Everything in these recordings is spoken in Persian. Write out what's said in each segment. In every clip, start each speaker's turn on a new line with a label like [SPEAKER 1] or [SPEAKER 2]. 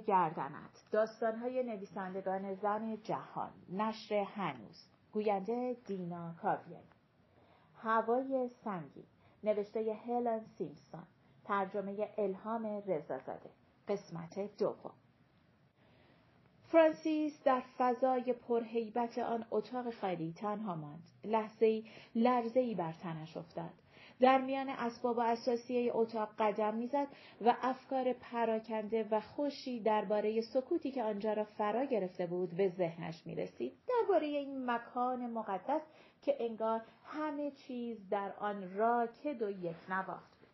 [SPEAKER 1] گردنت. داستانهای نویسندگان زن جهان. نشر هنوز. گوینده دینا کاویانی. هوای سنگی نوشته هلن سیمپسون ترجمه الهام رضازاده. قسمت دوم. فرانسیس در فضای پرهیبت آن اتاق خالی تنها ماند. لحظه لرزه بر تنش افتاد. در میان اسباب و اساسیه اتاق قدم می‌زد و افکار پراکنده و خوشی درباره سکوتی که آنجا را فرا گرفته بود به ذهنش می رسید. درباره این مکان مقدس که انگار همه چیز در آن راکد و یک نواخت بود.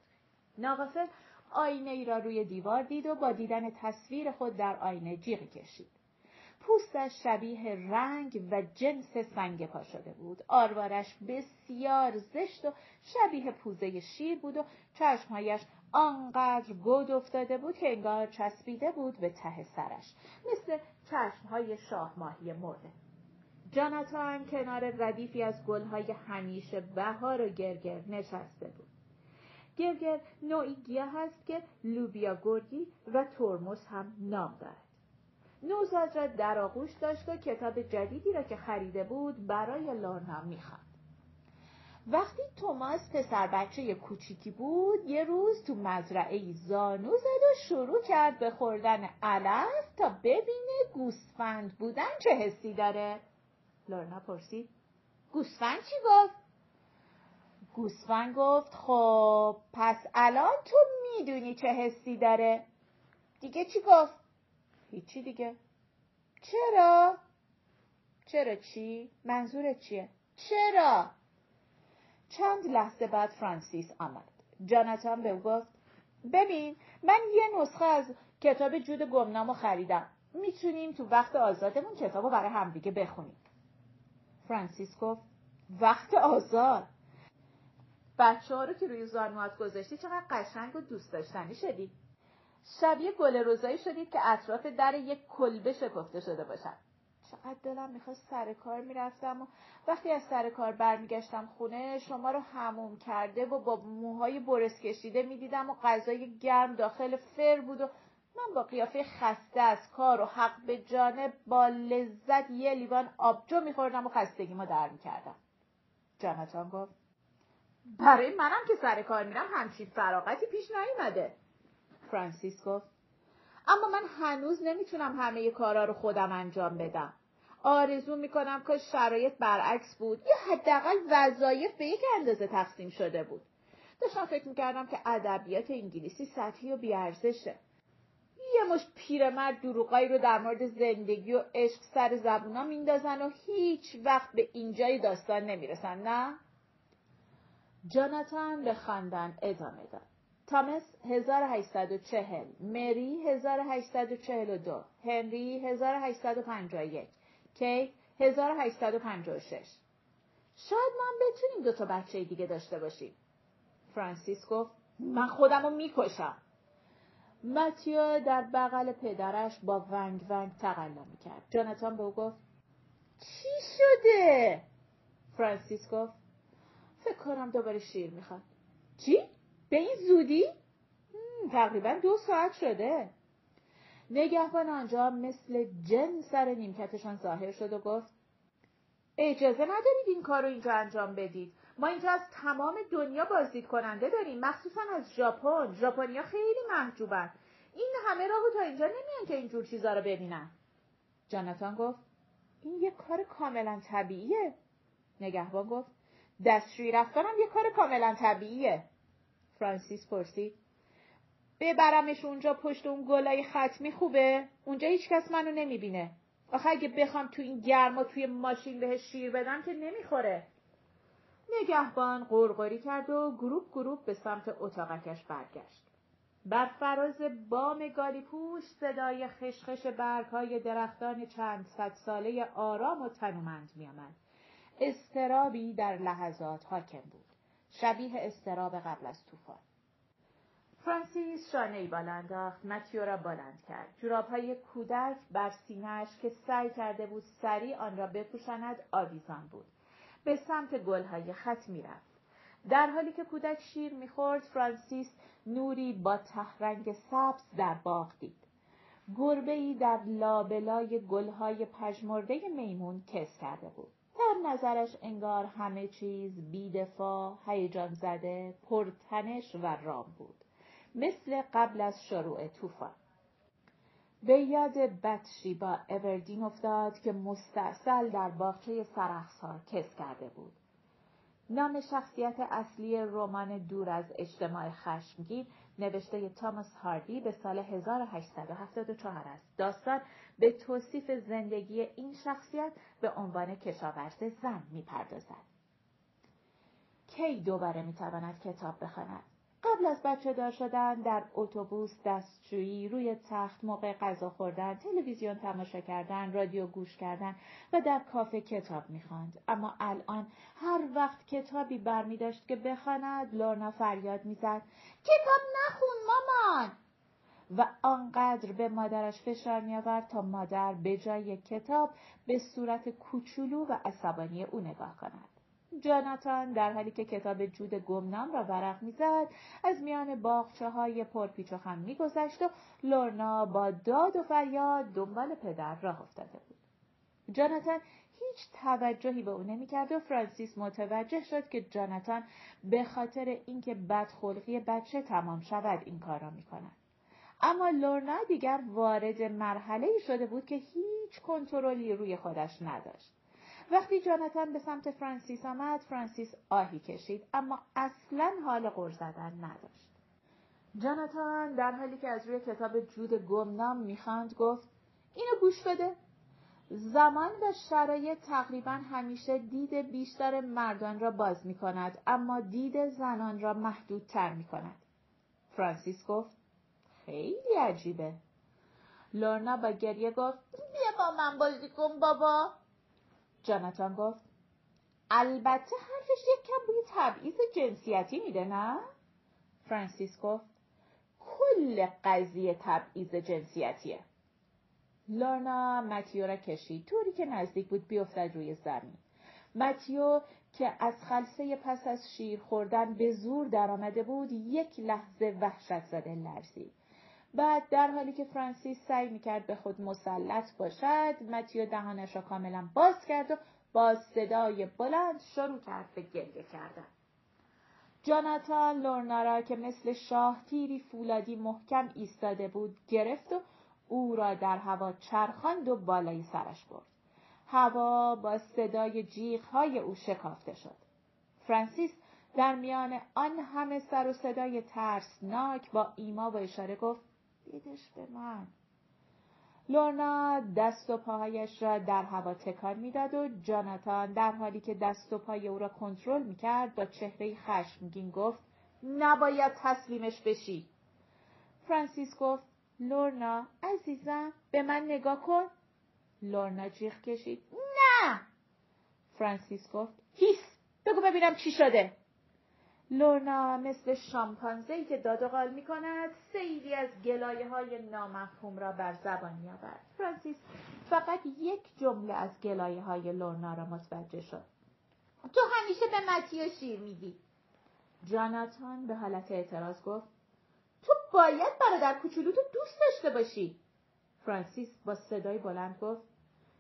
[SPEAKER 1] ناغافل آینه ای را روی دیوار دید و با دیدن تصویر خود در آینه جیغ کشید. پوستش شبیه رنگ و جنس سنگ پا شده بود. آروارش بسیار زشت و شبیه پوزه شیر بود و چشمهایش آنقدر گود افتاده بود که انگار چسبیده بود به ته سرش مثل چشمهای شاه ماهی مرده. جاناتان کنار ردیفی از گلهای همیشه بهار و گرگر نشسته بود. گرگر نوعی گیاه است که لوبیا گرگی و ترمز هم نام دارد. نوزاد را در آغوش داشت و کتاب جدیدی را که خریده بود برای لورنا می‌خواند. وقتی توماس پسر بچه کوچیکی بود یه روز تو مزرعه زانو زد و شروع کرد به خوردن علف تا ببینه گوسفند بودن چه حسی داره. لورنا پرسید گوسفند چی گفت؟ گوسفند گفت خب پس الان تو می‌دونی چه حسی داره. دیگه چی گفت؟ هیچی دیگه چرا؟ چرا چی؟ منظورت چیه؟ چرا؟ چند لحظه بعد فرانسیس آمد. جاناتان به او گفت ببین من یه نسخه از کتاب جود گمنامو خریدم. می‌تونیم تو وقت آزادمون کتاب رو برای همدیگه بخونیم. فرانسیس گفت وقت آزاد بچه ها رو که روی زانوات گذاشتی چقدر قشنگ و دوست داشتنی شدی. شبیه گل روزایی شدید که اطراف در یک کلبه شکفته شده باشد. چقدر دلم می‌خواست سر کار می‌رفتم و وقتی از سر کار برمیگشتم خونه شما رو هموم کرده و با موهای برس کشیده می‌دیدم و غذای گرم داخل فر بود و من با قیافه خسته از کار و حق به جانب با لذت یه لیوان آبجو میخوردم و خستگیمو در می‌کردم جانتان گفت برای منم که سر کار میرم همچین فراغتی پیش نیومده. فرانسیس گفت اما من هنوز نمی‌تونم همه کارا رو خودم انجام بدم. آرزو می‌کنم که شرایط برعکس بود یا حداقل وظایف به یک اندازه تقسیم شده بود. داشتم فکر می‌کردم که ادبیات انگلیسی سطحی و بیارزشه. یه مش پیرمرد دروغایی رو در مورد زندگی و عشق سر زبونا میندازن و هیچ وقت به اینجای داستان نمی‌رسن نه؟ جاناتان به خواندن ادامه داد. تامس 1840 مری 1842 هنری 1851 کیت 1856 شاید ما هم بتونیم دو تا بچه دیگه داشته باشیم. فرانسیس گفت من خودم رو می‌کشم. متیو در بغل پدرش با ونگ ونگ تقلا می‌کرد. جانتان به او گفت چی شده؟ فرانسیس گفت فکر کنم دوباره شیر می‌خواد. چی؟ به این زودی؟ تقریبا دو ساعت شده. نگهبان آنجا مثل جن سر نیمکتشان ظاهر شد و گفت اجازه ندارید این کار رو اینجا انجام بدید. ما اینجا از تمام دنیا بازدید کننده داریم مخصوصا از ژاپن. ژاپنیا خیلی محجوبن. این همه راهو تا اینجا نمیان که اینجور چیزا رو ببینن. جاناتان گفت این یه کار کاملا طبیعیه. نگهبان گفت دستشویی رفتنم یه کار کاملا طبیعیه. فرانسیس پرسید ببرمش اونجا پشت اون گلای ختمی خوبه؟ اونجا هیچکس منو نمی‌بینه. آخه اگه بخوام تو این گرما توی ماشین بهش شیر بدم که نمی‌خوره. نگهبان غرغری کرد و گروپ گروپ به سمت اتاقکش برگشت. بر فراز بام گالیپوش صدای خش‌خش برگهای درختان چند صد ساله آرام و تنومند میآمد. استرابی در لحظات حاکم بود. شبیه استراب قبل از طوفان. فرانسیس شانه ای بالا انداخت متیو را بلند کرد. جورابهای کودک بر سینهاش که سعی کرده بود سریع آن را بپوشاند آویزان بود. به سمت گلهای خط می‌رفت. در حالی که کودک شیر می‌خورد فرانسیس نوری با تهرنگ سبز در باغ دید. گربه در لابلای گلهای پژمرده میمون کس کرده بود. در نظرش انگار همه چیز بیدفاع، هیجان زده، پرتنش و رام بود. مثل قبل از شروع طوفان. به یاد بطشی با اوردین افتاد که مستاصل در باغچه سرخسار کس کرده بود. نام شخصیت اصلی رمان دور از اجتماع خشمگین نوشته تاماس هاردی به سال 1874 است. داستان به توصیف زندگی این شخصیت به عنوان کشاورز زن می‌پردازد. کی دوباره می‌تواند کتاب بخواند؟ قبل از بچه دار شدن در اتوبوس دستشویی روی تخت موقع غذا خوردن تلویزیون تماشا کردن رادیو گوش کردن و در کافه کتاب می‌خواند. اما الان هر وقت کتابی برمی داشت که بخواند لورنا فریاد می‌زد کتاب نخون مامان! و آنقدر به مادرش فشار میآورد تا مادر به جای کتاب به صورت کوچولو و عصبانی او نگاه کند. جاناتان در حالی که کتاب جود گمنام را ورق می‌زد از میان باغچه های پرپیچ و خم میگذشت و لورنا با داد و فریاد دنبال پدر راه افتاده بود. جاناتان هیچ توجهی به او نمی‌کرد و فرانسیس متوجه شد که جاناتان به خاطر اینکه بدخلقی بچه تمام شود این کار را می‌کند. اما لورنا دیگر وارد مرحله شده بود که هیچ کنترلی روی خودش نداشت. وقتی جانتان به سمت فرانسیس آمد فرانسیس آهی کشید اما اصلا حال غر زدن نداشت جاناتان در حالی که از روی کتاب جود گمنام می‌خواند گفت اینو گوش بده زمان و شرایط تقریبا همیشه دید بیشتر مردان را باز می کند اما دید زنان را محدودتر می کند. فرانسیس گفت خیلی عجیبه. لورنا با گریه گفت بیا با من بازی کن بابا. جاناتان گفت البته حرفش یک کم بوی تبعیض جنسیتی میده نه؟ فرانسیس گفت کل قضیه تبعیض جنسیتیه. لارنا متیو را کشید طوری که نزدیک بود بیفتد روی زمین. متیو که از خلصه پس از شیر خوردن به زور درآمده بود یک لحظه وحشت زده لرزید. بعد در حالی که فرانسیس سعی می‌کرد به خود مسلط باشد متیو دهانش را کاملا باز کرد و با صدای بلند شروع کرد به گریه کردن. جاناتان لورنا را که مثل شاه تیری فولادی محکم ایستاده بود گرفت و او را در هوا چرخاند و بالای سرش برد. هوا با صدای جیغهای او شکافته شد. فرانسیس در میان آن همه سر و صدای ترسناک با ایما و اشاره گفت دیدش به من لورنا دست و پاهایش را در هوا تکان می‌داد و جاناتان در حالی که دست و پای او را کنترل می‌کرد با چهره خشمگین گفت نباید تسلیمش بشی. فرانسیس گفت لورنا عزیزم به من نگاه کن. لورنا جیغ کشید نه! فرانسیس گفت هیس بگو ببینم چی شده. لورنا مثل شامپانزهی که داد و قال می کند سیلی از گلایه های نامفهوم را بر زبان آورد. فرانسیس فقط یک جمله از گلایه های لورنا را متوجه شد. تو همیشه به متیو شیر میدی. جاناتان به حالت اعتراض گفت تو باید برادر کوچولو تو دوست داشته باشی. فرانسیس با صدای بلند گفت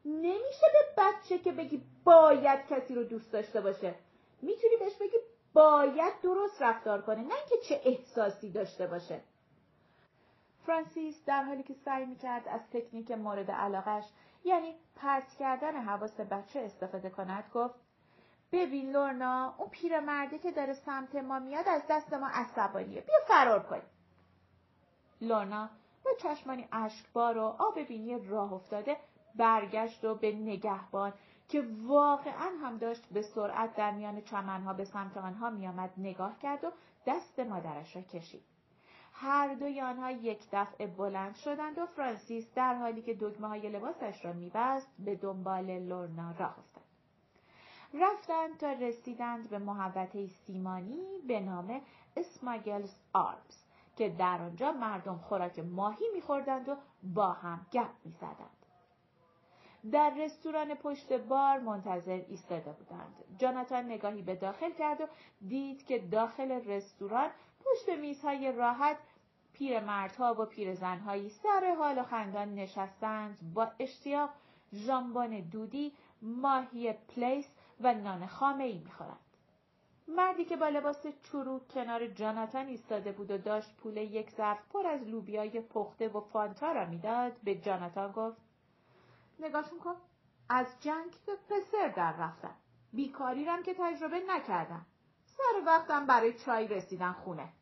[SPEAKER 1] نمیشه به بچه که بگی باید کسی رو دوست داشته باشه. می‌تونی بهش بگی باید درست رفتار کنه نه اینکه چه احساسی داشته باشه. فرانسیس در حالی که سعی می‌کرد از تکنیک مورد علاقش یعنی پرت کردن حواس بچه استفاده کند گفت ببین لورنا اون پیرمرده که داره سمت ما میاد از دست ما عصبانیه بیا فرار کنیم لورنا با چشمانی اشکبار و آب بینی راه افتاده برگشت و به نگهبان که واقعا هم داشت به سرعت در میان چمنها به سمت آنها میآمد نگاه کرد و دست مادرش را کشید. هر دوی آنها یک دفعه بلند شدند و فرانسیس در حالی که دگمه های لباسش را میبست به دنبال لورنا راه افتاد. رفتند تا رسیدند به محوطه سیمانی به نام اسماگلز آرمز که در آنجا مردم خوراک ماهی میخوردند و با هم گپ می‌زدند. در رستوران پشت بار منتظر ایستاده بودند. جاناتان نگاهی به داخل کرد و دید که داخل رستوران پشت میزهای راحت پیرمردها و پیرزنهایی سر حال و خندان نشستند با اشتیاق ژامبون دودی ماهی پلیس و نان خامه ای می‌خورند مردی که با لباس چروک کنار جاناتان ایستاده بود و داشت پول یک ظرف پر از لوبیای پخته و فانتا را می‌داد به جاناتان گفت نگاهشون کن. از جنگ به پسر در رفتم بیکاری رم که تجربه نکردم سر وقتم برای چای رسیدن خونه.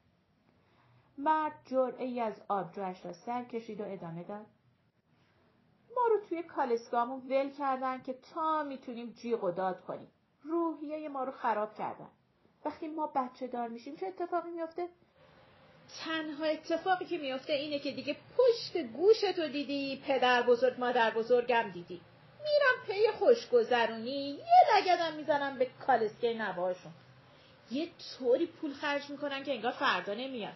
[SPEAKER 1] مرد جرعه ای از آبجوش را سر کشید و ادامه داد. ما رو توی کالسکامون ول کردن که تا می‌تونیم جیغ و داد کنیم. روحیه ما رو خراب کردن. وقتی ما بچه دار میشیم چه اتفاقی میفته؟ تنها اتفاقی که میفته اینه که دیگه پشت گوشتو دیدی پدر بزرگ مادر بزرگم دیدی. میرم پی خوشگذرونی یه لگدم می‌زنم به کالسکه نواشون یه طوری پول خرج می‌کنن که انگار فردا نمیاد.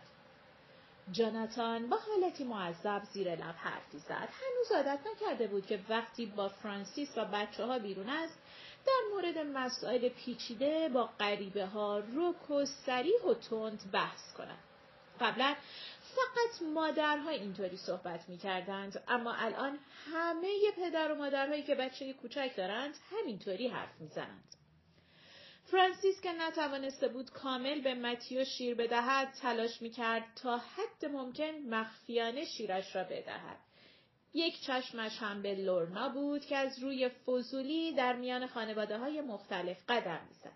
[SPEAKER 1] جاناتان با حالتی معذب زیر لب حرفی زد. هنوز عادت نکرده بود که وقتی با فرانسیس و بچه ها بیرون است در مورد مسائل پیچیده با غریبه ها رک و سریح و تند بحث کند. قبلا فقط مادرها اینطوری صحبت می کردند اما الان همه پدر و مادرهایی که بچه کوچک دارند همینطوری حرف می زنند. فرانسیس که نتوانسته بود کامل به متیو شیر بدهد تلاش می کرد تا حد ممکن مخفیانه شیرش را بدهد. یک چشمش هم به لورنا بود که از روی فضولی در میان خانواده های مختلف قدم می‌زد.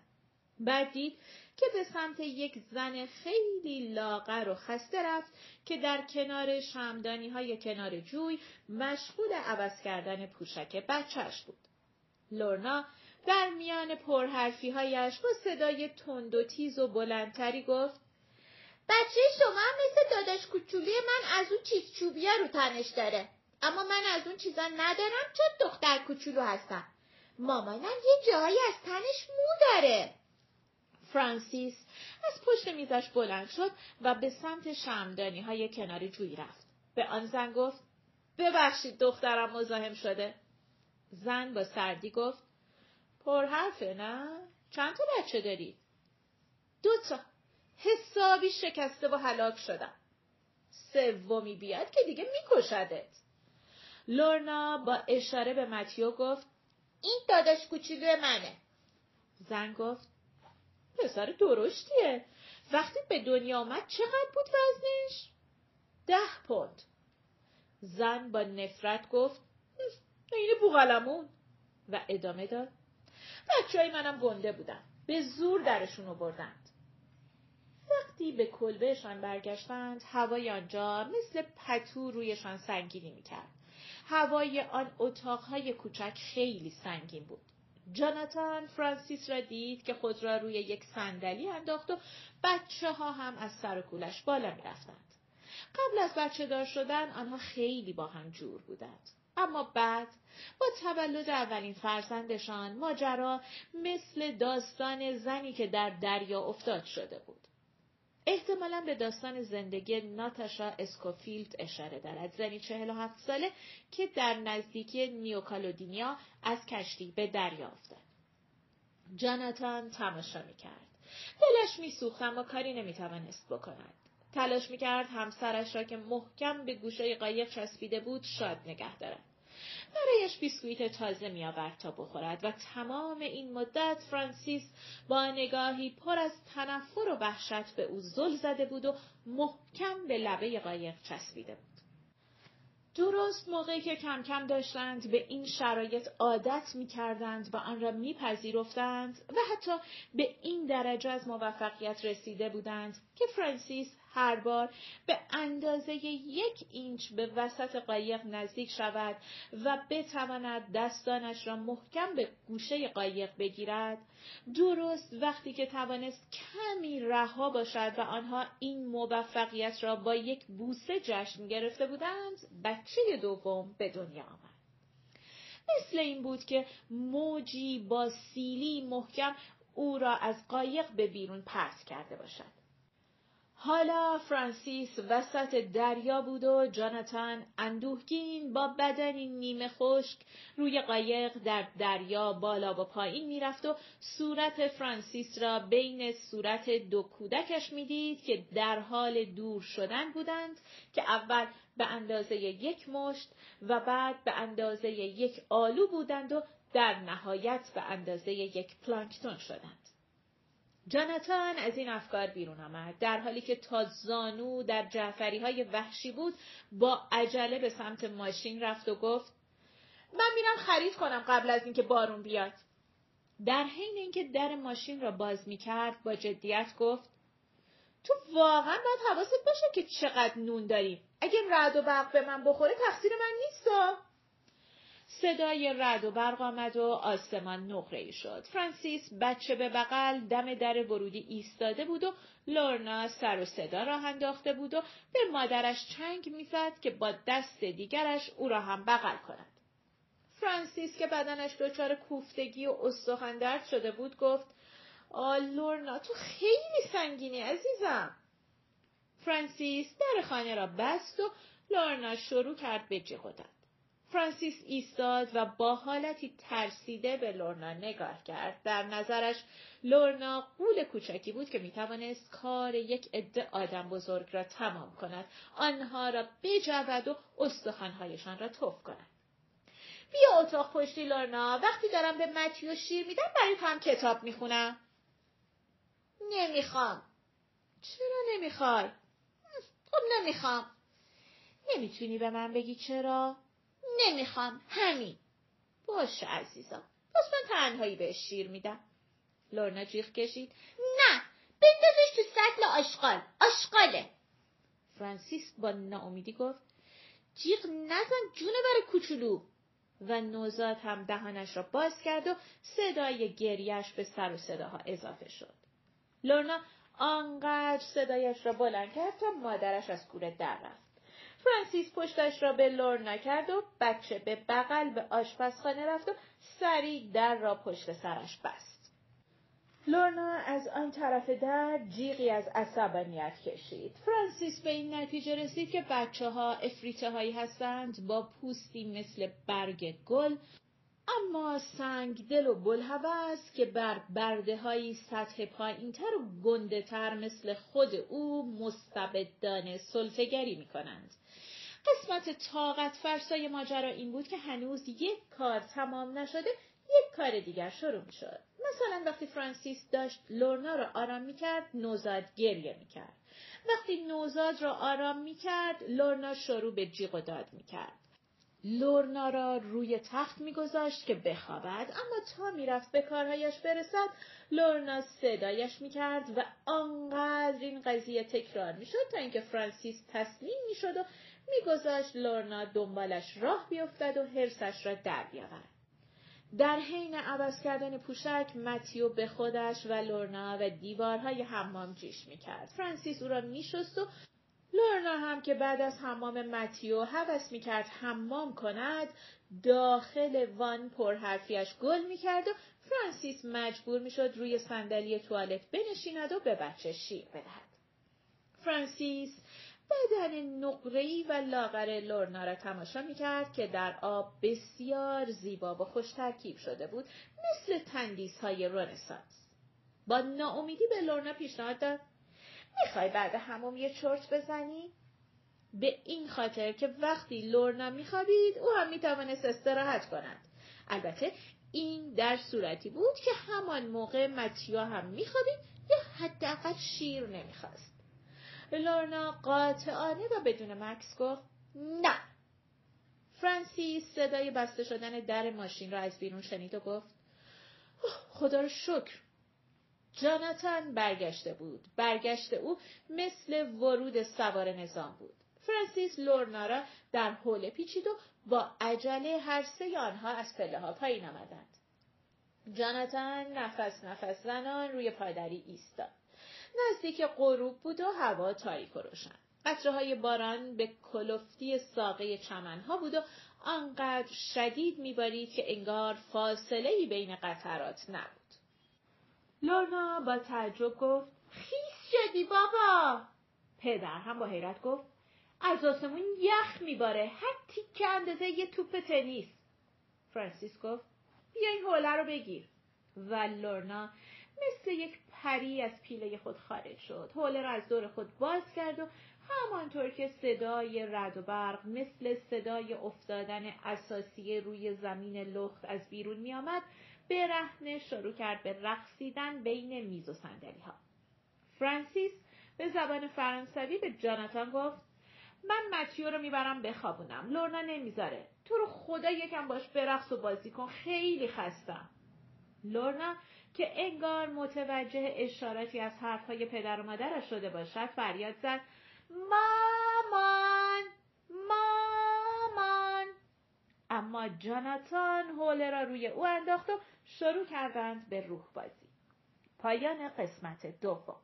[SPEAKER 1] بعد دید که به سمت یک زن خیلی لاغر و خسته رفت که در کنار شمدانی های کنار جوی مشغول عوض کردن پوشک بچهش بود. لورنا در میان پرحرفی هایش با صدای تند و تیز و بلندتری گفت بچه شما مثل داداش کوچولی من از اون چیز چوبیه رو تنش داره. اما من از اون چیزا ندارم چون دختر کوچولو هستم. مامانم یه جایی از تنش مو داره. فرانسیس از پشت میزش بلند شد و به سمت شمدانی های کنار جوی رفت. به آن زن گفت ببخشید دخترم مزاحم شده. زن با سردی گفت پر حرفه نه؟ چند تا بچه داری؟ دو تا. حسابی شکسته و هلاک شدم. سومی بیاد که دیگه میکشدت. لورنا با اشاره به متیو گفت این داداش کوچولو منه. زن گفت پسر درشتیه. وقتی به دنیا آمد چقدر بود وزنش؟ ده پوند. زن با نفرت گفت این بوغلمون و ادامه داد. بچه های منم گنده بودن. به زور درشون بردند. وقتی به کلبهشان برگشتند هوای آنجا مثل پتو رویشان سنگینی می‌کرد. هوای آن اتاقهای کوچک خیلی سنگین بود. جاناتان فرانسیس را دید که خود را روی یک صندلی انداخت و بچه ها هم از سر کولش بالا می رفتند. قبل از بچه دار شدن آنها خیلی با هم جور بودند. اما بعد با تولد اولین فرزندشان ماجرا مثل داستان زنی که در دریا افتاد شده بود. احتمالا به داستان زندگی ناتاشا اسکوفیلد اشاره دارد زنی چهل و هفت ساله که در نزدیکی نیوکالودینیا از کشتی به دریا افتاد. جاناتان تماشا می‌کرد. دلش میسوخت اما کاری نمی‌توانست بکند. تلاش می‌کرد همسرش را که محکم به گوشه قایق چسبیده بود شاد نگه دارد. برایش بیسکویت تازه می آورد تا بخورد و تمام این مدت فرانسیس با نگاهی پر از تنفر و وحشت به او زل زده بود و محکم به لبه قایق چسبیده بود. درست موقعی که کم کم داشتند به این شرایط عادت می کردند و آن را می پذیرفتند و حتی به این درجه از موفقیت رسیده بودند که فرانسیس هر بار به اندازه یک اینچ به وسط قایق نزدیک شود و بتواند دستانش را محکم به گوشه قایق بگیرد. درست وقتی که توانست کمی رها باشد و آنها این موفقیت را با یک بوسه جشن گرفته بودند بچه دوم به دنیا آمد. مثل این بود که موجی با سیلی محکم او را از قایق به بیرون پرت کرده باشد. حالا فرانسیس وسط دریا بود و جاناتان اندوهگین با بدنی نیمه خشک روی قایق در دریا بالا و پایین می‌رفت و صورت فرانسیس را بین صورت دو کودکش می‌دید که در حال دور شدن بودند که اول به اندازه یک مشت و بعد به اندازه یک آلو بودند و در نهایت به اندازه یک پلانکتون شدند. جاناتان از این افکار بیرون آمد. در حالی که تا زانو در جعفری های وحشی بود با عجله به سمت ماشین رفت و گفت من میرم خرید کنم قبل از اینکه بارون بیاد. در حین اینکه در ماشین را باز می‌کرد با جدیت گفت تو واقعا باید حواست باشه که چقدر نون داریم اگه رد و برق به من بخوره تقصیر من نیست صدای رد و برق آمد و آسمان نقره شد. فرانسیس بچه به بغل دم در ورودی ایستاده بود و لورنا سر و صدا راه انداخته بود و به مادرش چنگ می‌زد که با دست دیگرش او را هم بغل کند. فرانسیس که بدنش دچار کوفتگی و استخوان شده بود گفت آ لورنا تو خیلی سنگینی عزیزم. فرانسیس در خانه را بست و لورنا شروع کرد به جیغ فرانسیس ایستاد و با حالتی ترسیده به لورنا نگاه کرد. در نظرش لورنا قول کوچکی بود که می‌توانست کار یک عده آدم بزرگ را تمام کند. آنها را بجود و استخوانهایشان را توف کند. بیا اتاق پشتی لورنا وقتی دارم به متیو شیر میدم برای هم کتاب می‌خونم. نمی‌خوام. چرا نمی‌خوای؟ خب نمی‌خوام. نمی‌تونی به من بگی چرا؟ نمی‌خوام. همین. باشه عزیزم. پس من تنهایی به شیر میدم. لورنا جیغ کشید. نه بندازش تو سطل آشغال. آشغاله. فرانسیس با ناامیدی گفت جیغ نزن جونه بر کوچولو. و نوزاد هم دهانش را باز کرد و صدای گریش به سر و صداها اضافه شد. لورنا آنقدر صدایش را بلند کرد تا مادرش از کوره در رفت. فرانسیس پشتش را به لور نکرد و بچه به بغل به آشپزخانه رفت و سریع در را پشت سرش بست. لورنا از آن طرف در جیغی از عصبانیت کشید. فرانسیس به این نتیجه رسید که بچه ها افریته هایی هستند با پوستی مثل برگ گل اما سنگ دل و است که بر برده های سطح پایین تر و گنده تر مثل خود او مستبدان سلطگری می کنند. قسمت طاقت فرسای ماجرا این بود که هنوز یک کار تمام نشده یک کار دیگر شروع شد. مثلا وقتی فرانسیس داشت لورنا را آرام می کرد نوزاد گریه می کرد. وقتی نوزاد را آرام می کرد لورنا شروع به جیغ و داد می کرد. لورنا را روی تخت میگذاشت که بخوابد اما تا می‌رفت به کارهایش برسد لورنا صدایش می‌کرد و آنقدر این قضیه تکرار می‌شد تا اینکه فرانسیس تسلیم می‌شد و میگذاشت لورنا دنبالش راه بیفتد و حرسش را در بیاورد. در حین عوض کردن پوشک متیو به خودش و لورنا و دیوارهای حمام جیش می‌کرد. فرانسیس او را میشست و لورنا هم که بعد از حمام متیو حوث می‌کرد حمام کند داخل وان پرحرفیش گل می‌کرد و فرانسیس مجبور می‌شد روی صندلی توالت بنشیند و به بچه شیر بدهد. فرانسیس بدن نقره‌ای و لاغر لورنا را تماشا می‌کرد که در آب بسیار زیبا و خوش ترکیب شده بود مثل تندیس های رنسانس با ناامیدی به لورنا پیشنهاد داد می‌خوای بعد هموم یه چرت بزنی؟ به این خاطر که وقتی لورنا میخوابید او هم می‌توانست استراحت کند. البته این در صورتی بود که همان موقع متیا هم میخوابید یا حداقل شیر نمی‌خواست. لورنا قاطعانه و بدون مکس گفت نه. فرانسیس صدای بسته شدن در ماشین را از بیرون شنید و گفت خدا رو شکر جاناتان برگشته بود. برگشت او مثل ورود سوار نظام بود. فرانسیس لورنا را در حوله پیچید و با عجله هر سه آنها از پله ها پایین آمدند. جاناتان نفس نفس زنان روی پادری ایستاد. نزدیک غروب بود و هوا تاریک و روشن. قطره باران به کلفتی ساقه چمنها بود و آنقدر شدید میبارید که انگار فاصله بین قطرات نبود. لورنا با تعجب گفت خیس شدی بابا پدر هم با حیرت گفت از آسمون یخ میباره حتی که اندازه یه توپ تنیس فرانسیس گفت بیا این حوله رو بگیر و لورنا مثل یک پری از پیله خود خارج شد. حوله را از دور خود باز کرد و همانطور که صدای رد و برق مثل صدای افتادن اساسی روی زمین لخت از بیرون می آمد برهنه شروع کرد به رقصیدن بین میز و سندلی ها. فرانسیس به زبان فرانسوی به جاناتان گفت من متیو رو می‌برم بخوابونم لورنا نمی‌ذاره. تو رو خدا یکم باش برقص و بازی کن. خیلی خستم. لورنا که انگار متوجه اشاراتی از حرفهای پدر و مادرش شده باشد فریاد زد مامان! مامان! اما جاناتان حوله را روی او انداخت و شروع کردند به روح بازی. پایان قسمت دوم.